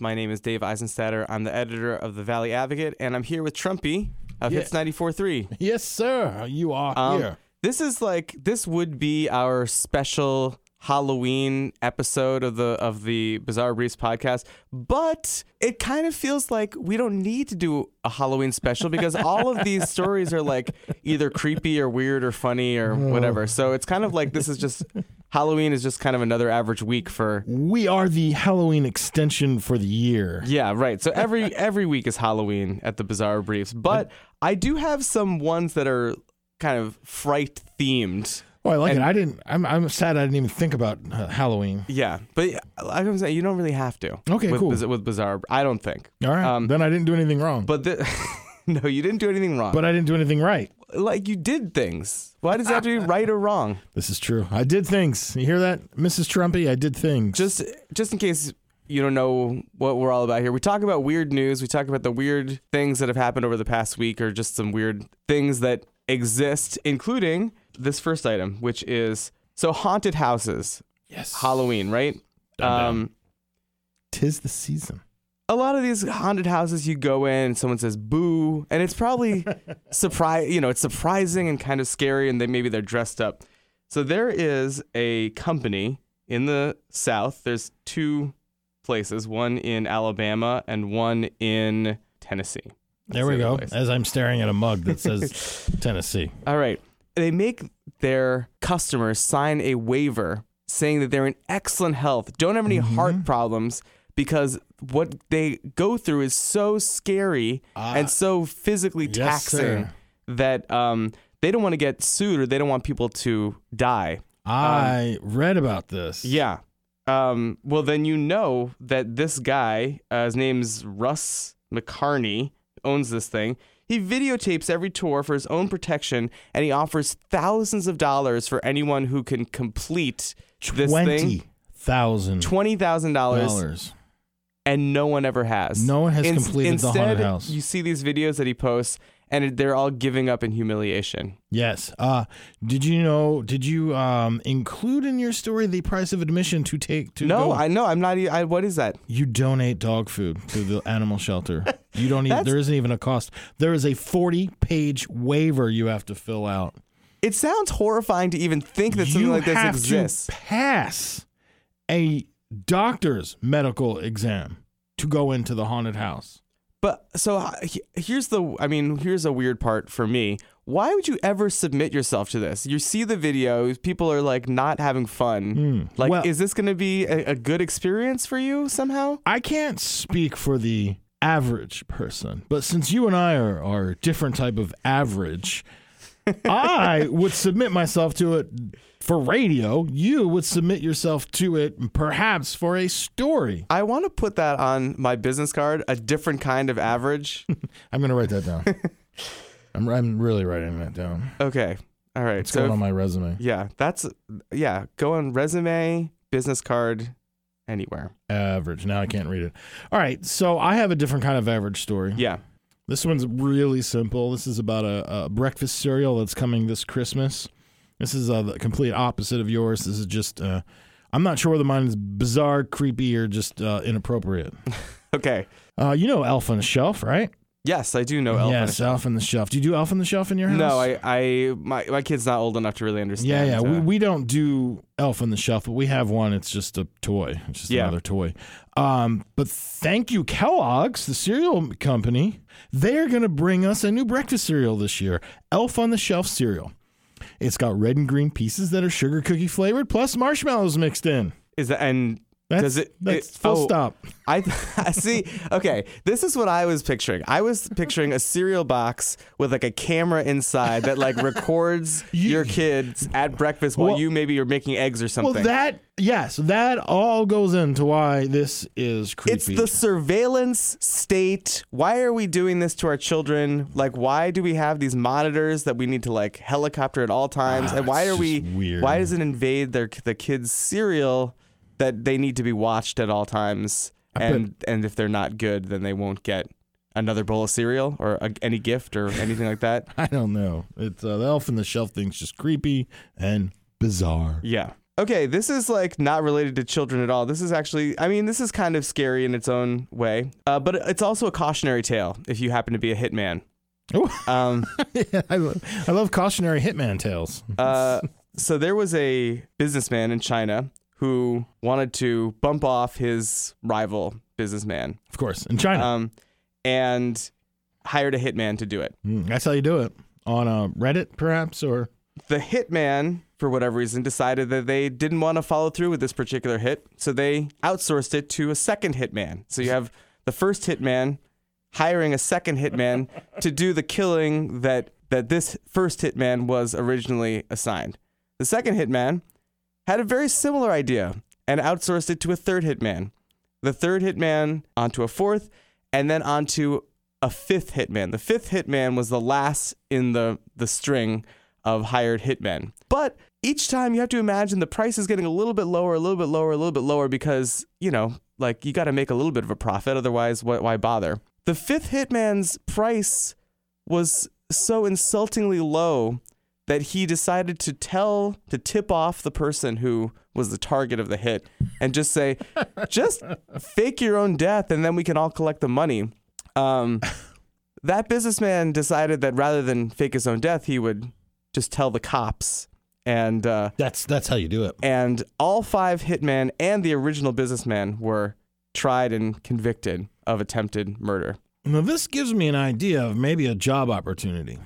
My name is Dave Eisenstadter. I'm the editor of the Valley Advocate, and I'm here with Trumpy of Yeah. Hits 94.3. Yes, sir. You are Um, here. This is like this would be our special Halloween episode of the of the Bizarre Briefs podcast, but it kind of feels like we don't need to do a Halloween special because all of these stories are like either creepy or weird or funny or whatever. So it's kind of like this is just Halloween is just kind of another average week for We are the Halloween extension for the year. Yeah, right. So every every week is Halloween at the Bizarre Briefs, but I do have some ones that are kind of fright themed. Oh, I like And- it. I didn't. I'm. I'm sad. I didn't even think about uh, Halloween. Yeah, but like I'm saying, you don't really have to. Okay, with, cool. Biz- With Bizarre, I don't think. All right. Um, then I didn't do anything wrong. But the, no, you didn't do anything wrong. but I didn't do anything right. Like you did things. Why does it have to be right or wrong? This is true. I did things. You hear that, Mrs. Trumpy? I did things. Just just in case you don't know what we're all about here. We talk about weird news. We talk about the weird things that have happened over the past week, or just some weird things that exist, including this first item, which is so haunted houses. yes. Halloween, right? Um, Tis the season. a lot of these haunted houses you go in and someone says boo and it's probably surprise you know it's surprising and kind of scary and they maybe they're dressed up so there is a company in the south there's two places one in alabama and one in tennessee There we the go. place. As I'm staring at a mug that says Tennessee. all right they make their customers sign a waiver saying that they're in excellent health don't have any heart mm-hmm. problems because what they go through is so scary and so physically. Yes, taxing sir. that um, they don't want to get sued or they don't want people to die. I read about this. Yeah. Um, well, then you know that this guy, uh, his name's Russ McKamey, owns this thing. He videotapes every tour for his own protection, and he offers thousands of dollars for anyone who can complete this thing. Twenty thousand Twenty thousand dollars. And no one ever has. No one has Ins- completed the instead, haunted house. You see these videos that he posts, and they're all giving up in humiliation. Yes. Uh, did you know? Did you um, include in your story the price of admission to take to No, go? I know. I'm not. e- I, what is that? you donate dog food to the animal shelter. You don't even. That's- There isn't even a cost. There is a forty-page waiver you have to fill out. It sounds horrifying to even think that something you like this have exists. to pass a doctor's medical exam to go into the haunted house. But so here's the. I mean, here's a weird part for me. Why would you ever submit yourself to this? You see the videos, people are like not having fun. Like, Hmm. Well- is this going to be a, a good experience for you somehow? I can't speak for the average person, but since you and I are, are different type of average, I would submit myself to it for radio. You would submit yourself to it perhaps for a story. I want to put that on my business card. A different kind of average. I'm going to write that down. I'm, I'm really writing that down. Okay. All right. It's so going on my resume. yeah, that's yeah. Go on resume, business card, anywhere. Average. Now I can't read it. All right. So I have a different kind of average story. Yeah. This one's really simple. This is about a, a breakfast cereal that's coming this Christmas. This is uh, the complete opposite of yours. This is just, uh, I'm not sure whether mine is bizarre, creepy, or just uh, inappropriate. Okay. Uh, you know Elf on the Shelf, right? Yes, I do know Elf. on yes, Shelf. Elf on the Shelf. Do you do Elf on the Shelf in your house? No, I, I, my, my kid's not old enough to really understand. Yeah, yeah. We, uh, we don't do Elf on the Shelf, but we have one. It's just a toy. It's just Yeah. another toy. Um, but thank you, Kellogg's, the cereal company. They're going to bring us a new breakfast cereal this year Elf on the Shelf cereal. It's got red and green pieces that are sugar cookie flavored, plus marshmallows mixed in. is that and That's, Does it- that's it- full oh. stop. I I see. Okay, this is what I was picturing. I was picturing a cereal box with like a camera inside that like records You- your kids at breakfast while Well- you maybe are making eggs or something. Well, that, yes, that all goes into why this is creepy. it's the surveillance state. Why are we doing this to our children? Like, why do we have these monitors that we need to like helicopter at all times? Ah, and why are we? weird. Why does it invade their the kids' cereal that they need to be watched at all times? And and if they're not good, then they won't get another bowl of cereal or a, any gift or anything like that. I don't know. It's uh, the elf on the shelf thing's just creepy and bizarre. Yeah. Okay, this is like not related to children at all. This is actually, I mean, this is kind of scary in its own way, uh, but it's also a cautionary tale if you happen to be a hitman. Um, I, love, I love cautionary hitman tales. uh, so there was a businessman in China who wanted to bump off his rival businessman, Of course, in China. um, and hired a hitman to do it. Mm, that's how you do it. On uh, Reddit, perhaps, or the hitman, for whatever reason, decided that they didn't want to follow through with this particular hit, so they outsourced it to a second hitman. So you have the first hitman hiring a second hitman to do the killing that that this first hitman was originally assigned. The second hitman had a very similar idea and outsourced it to a third hitman. The third hitman onto a fourth, and then onto a fifth hitman. The fifth hitman was the last in the the string of hired hitmen. But each time you have to imagine the price is getting a little bit lower, a little bit lower, a little bit lower because, you know, like you got to make a little bit of a profit. Otherwise, why, why bother? The fifth hitman's price was so insultingly low that he decided to tell, to tip off the person who was the target of the hit and just say, just fake your own death and then we can all collect the money. Um, that businessman decided that rather than fake his own death, he would just tell the cops. And uh, that's that's how you do it. and all five hitmen and the original businessman were tried and convicted of attempted murder. Now, this gives me an idea of maybe a job opportunity.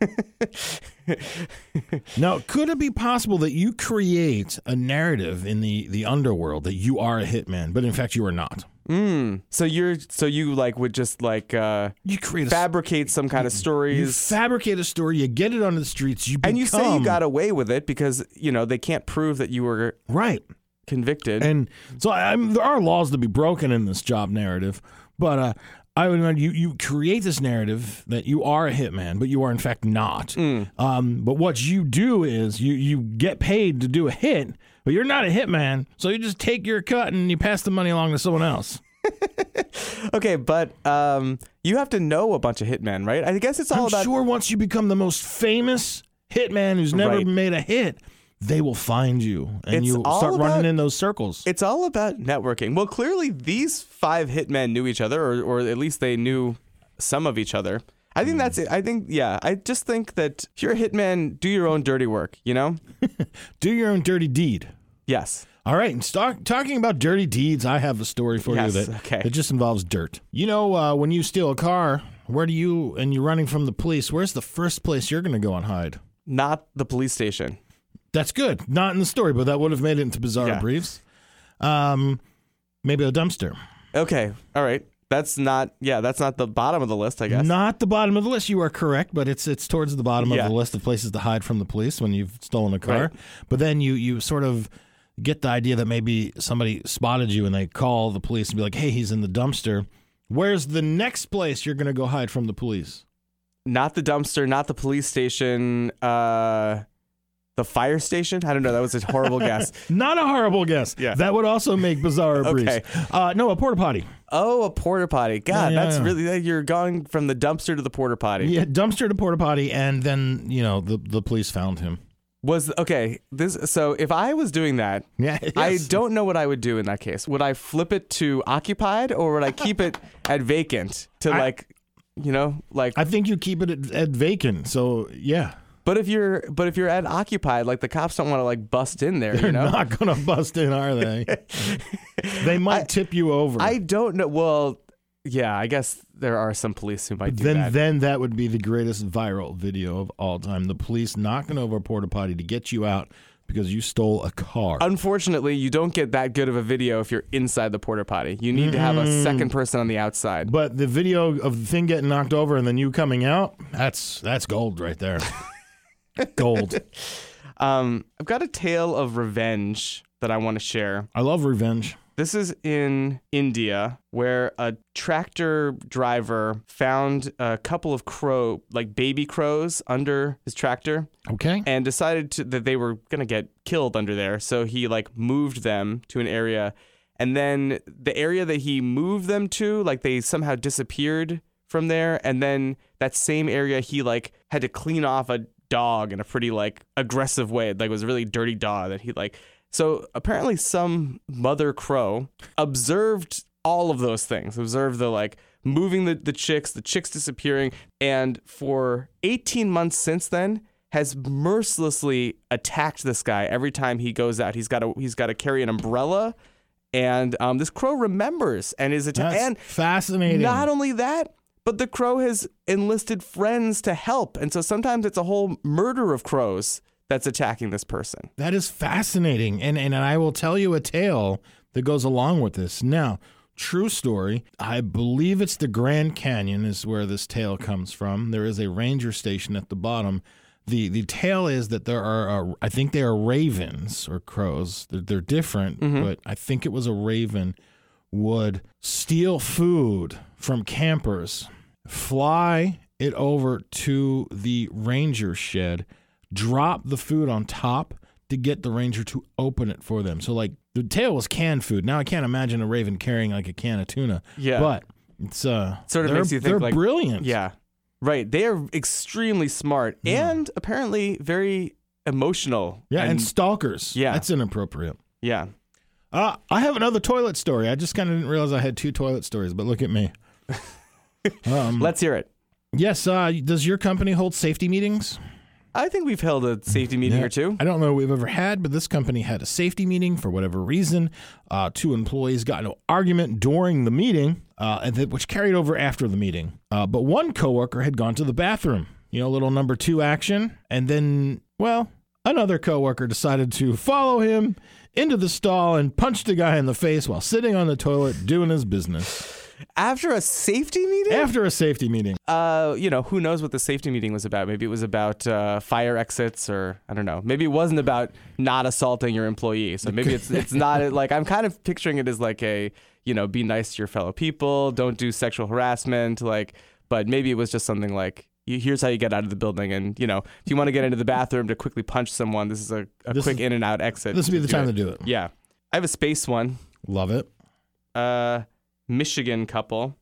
now, could it be possible that you create a narrative in the, the underworld that you are a hitman, but in fact you are not? Mm. So you're so you like would just like uh, You create a fabricate some kind of stories. you fabricate a story, you get it onto the streets, you become and you say you got away with it because you know they can't prove that you were right. convicted. And so I, I'm, there are laws to be broken in this job narrative, but uh, I would imagine you you create this narrative that you are a hitman, but you are in fact not. Mm. Um, but what you do is you you get paid to do a hit, but you're not a hitman, so you just take your cut and you pass the money along to someone else. okay, but um, you have to know a bunch of hitmen, right? I guess it's all I'm about sure once you become the most famous hitman who's never Right. made a hit, they will find you and It's you start running in those circles. It's all about networking. Well, clearly these five hitmen knew each other, or, or at least they knew some of each other. I think that's it. I think, yeah, I just think that if you're a hitman, do your own dirty work, you know? do your own dirty deed. Yes. All right, and start, talking about dirty deeds, I have a story for Yes, you that okay. that just involves dirt. You know, uh, when you steal a car, where do you and you're running from the police? Where's the first place you're going to go and hide? Not the police station. That's good. Not in the story, but that would have made it into bizarre Yeah. briefs. Um, maybe a dumpster. Okay. All right. That's not, yeah, that's not the bottom of the list, I guess. Not the bottom of the list. You are correct, but it's it's towards the bottom Yeah. of the list of places to hide from the police when you've stolen a car. Right. But then you you sort of get the idea that maybe somebody spotted you and they call the police and be like, "Hey, he's in the dumpster." Where's the next place you're going to go hide from the police? Not the dumpster, not the police station, uh, the fire station. I don't know. That was a horrible guess. Not a horrible guess. Yeah. That would also make bizarre Okay. briefs. Uh, no, a porta potty. Oh, a porta potty. God, Yeah, that's yeah. really, you're going from the dumpster to the porta potty. Yeah, dumpster to porta potty, and then you know the the police found him. Was, okay, this, so if I was doing that, Yeah, I don't know what I would do in that case. Would I flip it to occupied or would I keep it at vacant to I- like, you know, like? I think you keep it at, at vacant. So yeah, but if you're, but if you're at occupied, like the cops don't want to like bust in there, they're you know. not gonna bust in, are they? they might I- tip you over. I don't know. Well, yeah, I guess there are some police who might do then that. then that would be the greatest viral video of all time. The police knocking over a porta potty to get you out because you stole a car. Unfortunately, you don't get that good of a video if you're inside the porta potty. You need to have a mm-hmm. second person on the outside. but the video of the thing getting knocked over and then you coming out, that's that's gold right there. gold. Um, I've got a tale of revenge that I want to share. I love revenge. This is in India, where a tractor driver found a couple of crow, like baby crows, under his tractor, Okay. and decided to, that they were gonna get killed under there. So he like moved them to an area, and then the area that he moved them to, like they somehow disappeared from there, and then that same area he like had to clean off a dog in a pretty like aggressive way. Like it was a really dirty dog that he like. So apparently, some mother crow observed all of those things. Observed the like moving the, the chicks, the chicks disappearing, and for 18 months since then has mercilessly attacked this guy every time he goes out. He's got to he's got to carry an umbrella, and um, this crow remembers and is atta- That's and fascinating. not only that, but the crow has enlisted friends to help, and so sometimes it's a whole murder of crows that's attacking this person. That is fascinating. And and I will tell you a tale that goes along with this. Now, true story. I believe it's the Grand Canyon is where this tale comes from. There is a ranger station at the bottom. The the tale is that there are uh, I think they are ravens or crows. They're, they're different, but I think it was a raven would steal food from campers, fly it over to the ranger shed, drop the food on top to get the ranger to open it for them. So like the tail was canned food. Now I can't imagine a raven carrying like a can of tuna. Yeah. But it's uh Sort of makes you think, they're like- brilliant. Yeah. Right. They are extremely smart and apparently very emotional. Yeah, and, stalkers. Yeah. That's inappropriate. yeah. Uh, I have another toilet story. I just kind of didn't realize I had two toilet stories, but look at me. um, Let's hear it. yes, uh, does your company hold safety meetings? I think we've held a safety meeting Yeah. or two. I don't know we've ever had, but this company had a safety meeting for whatever reason. Uh, two employees got into an argument during the meeting, uh, which carried over after the meeting. Uh, but one coworker had gone to the bathroom, you know, little number two action, and then, well, another coworker decided to follow him into the stall and punch the guy in the face while sitting on the toilet doing his business After a safety meeting? after a safety meeting. uh, you know, who knows what the safety meeting was about? Maybe it was about uh, fire exits, or I don't know. Maybe it wasn't about not assaulting your employee. So maybe it's it's not like I'm kind of picturing it as like a you know, be nice to your fellow people, don't do sexual harassment, like. But maybe it was just something like. Here's how you get out of the building, and you know, if you want to get into the bathroom to quickly punch someone, this is a, a This quick is- in and out exit. This would be the time it. to do it. Yeah, I have a space one. Love it. uh, Michigan couple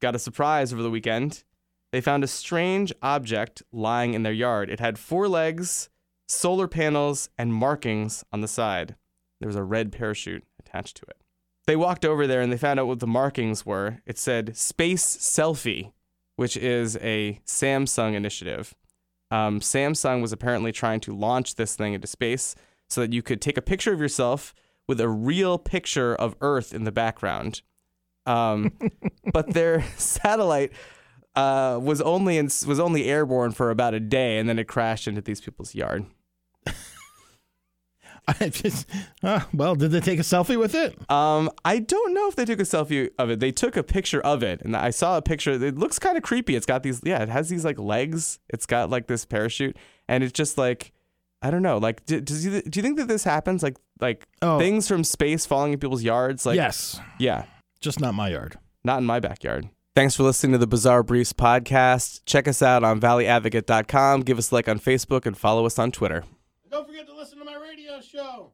got a surprise over the weekend. They found a strange object lying in their yard. It had four legs, solar panels, and markings on the side. There was a red parachute attached to it. They walked over there and they found out what the markings were. It said Space Selfie, which is a Samsung initiative. Um, Samsung was apparently trying to launch this thing into space so that you could take a picture of yourself with a real picture of Earth in the background. Um, but their satellite uh, was only in, was only airborne for about a day, and then it crashed into these people's yard. I just, uh, well, did they take a selfie with it? Um, I don't know if they took a selfie of it. They took a picture of it, and I saw a picture. It looks kind of creepy. It's got these, yeah, it has these like legs. It's got like this parachute, and it's just like, I don't know. Like, do, does you, do you think that this happens? Like, like Oh. things from space falling in people's yards? Like, yes, yeah, just not my yard. not in my backyard. Thanks for listening to the Bizarre Briefs podcast. Check us out on valleyadvocate.com. Give us a like on Facebook and follow us on Twitter. Don't forget to listen to my radio show.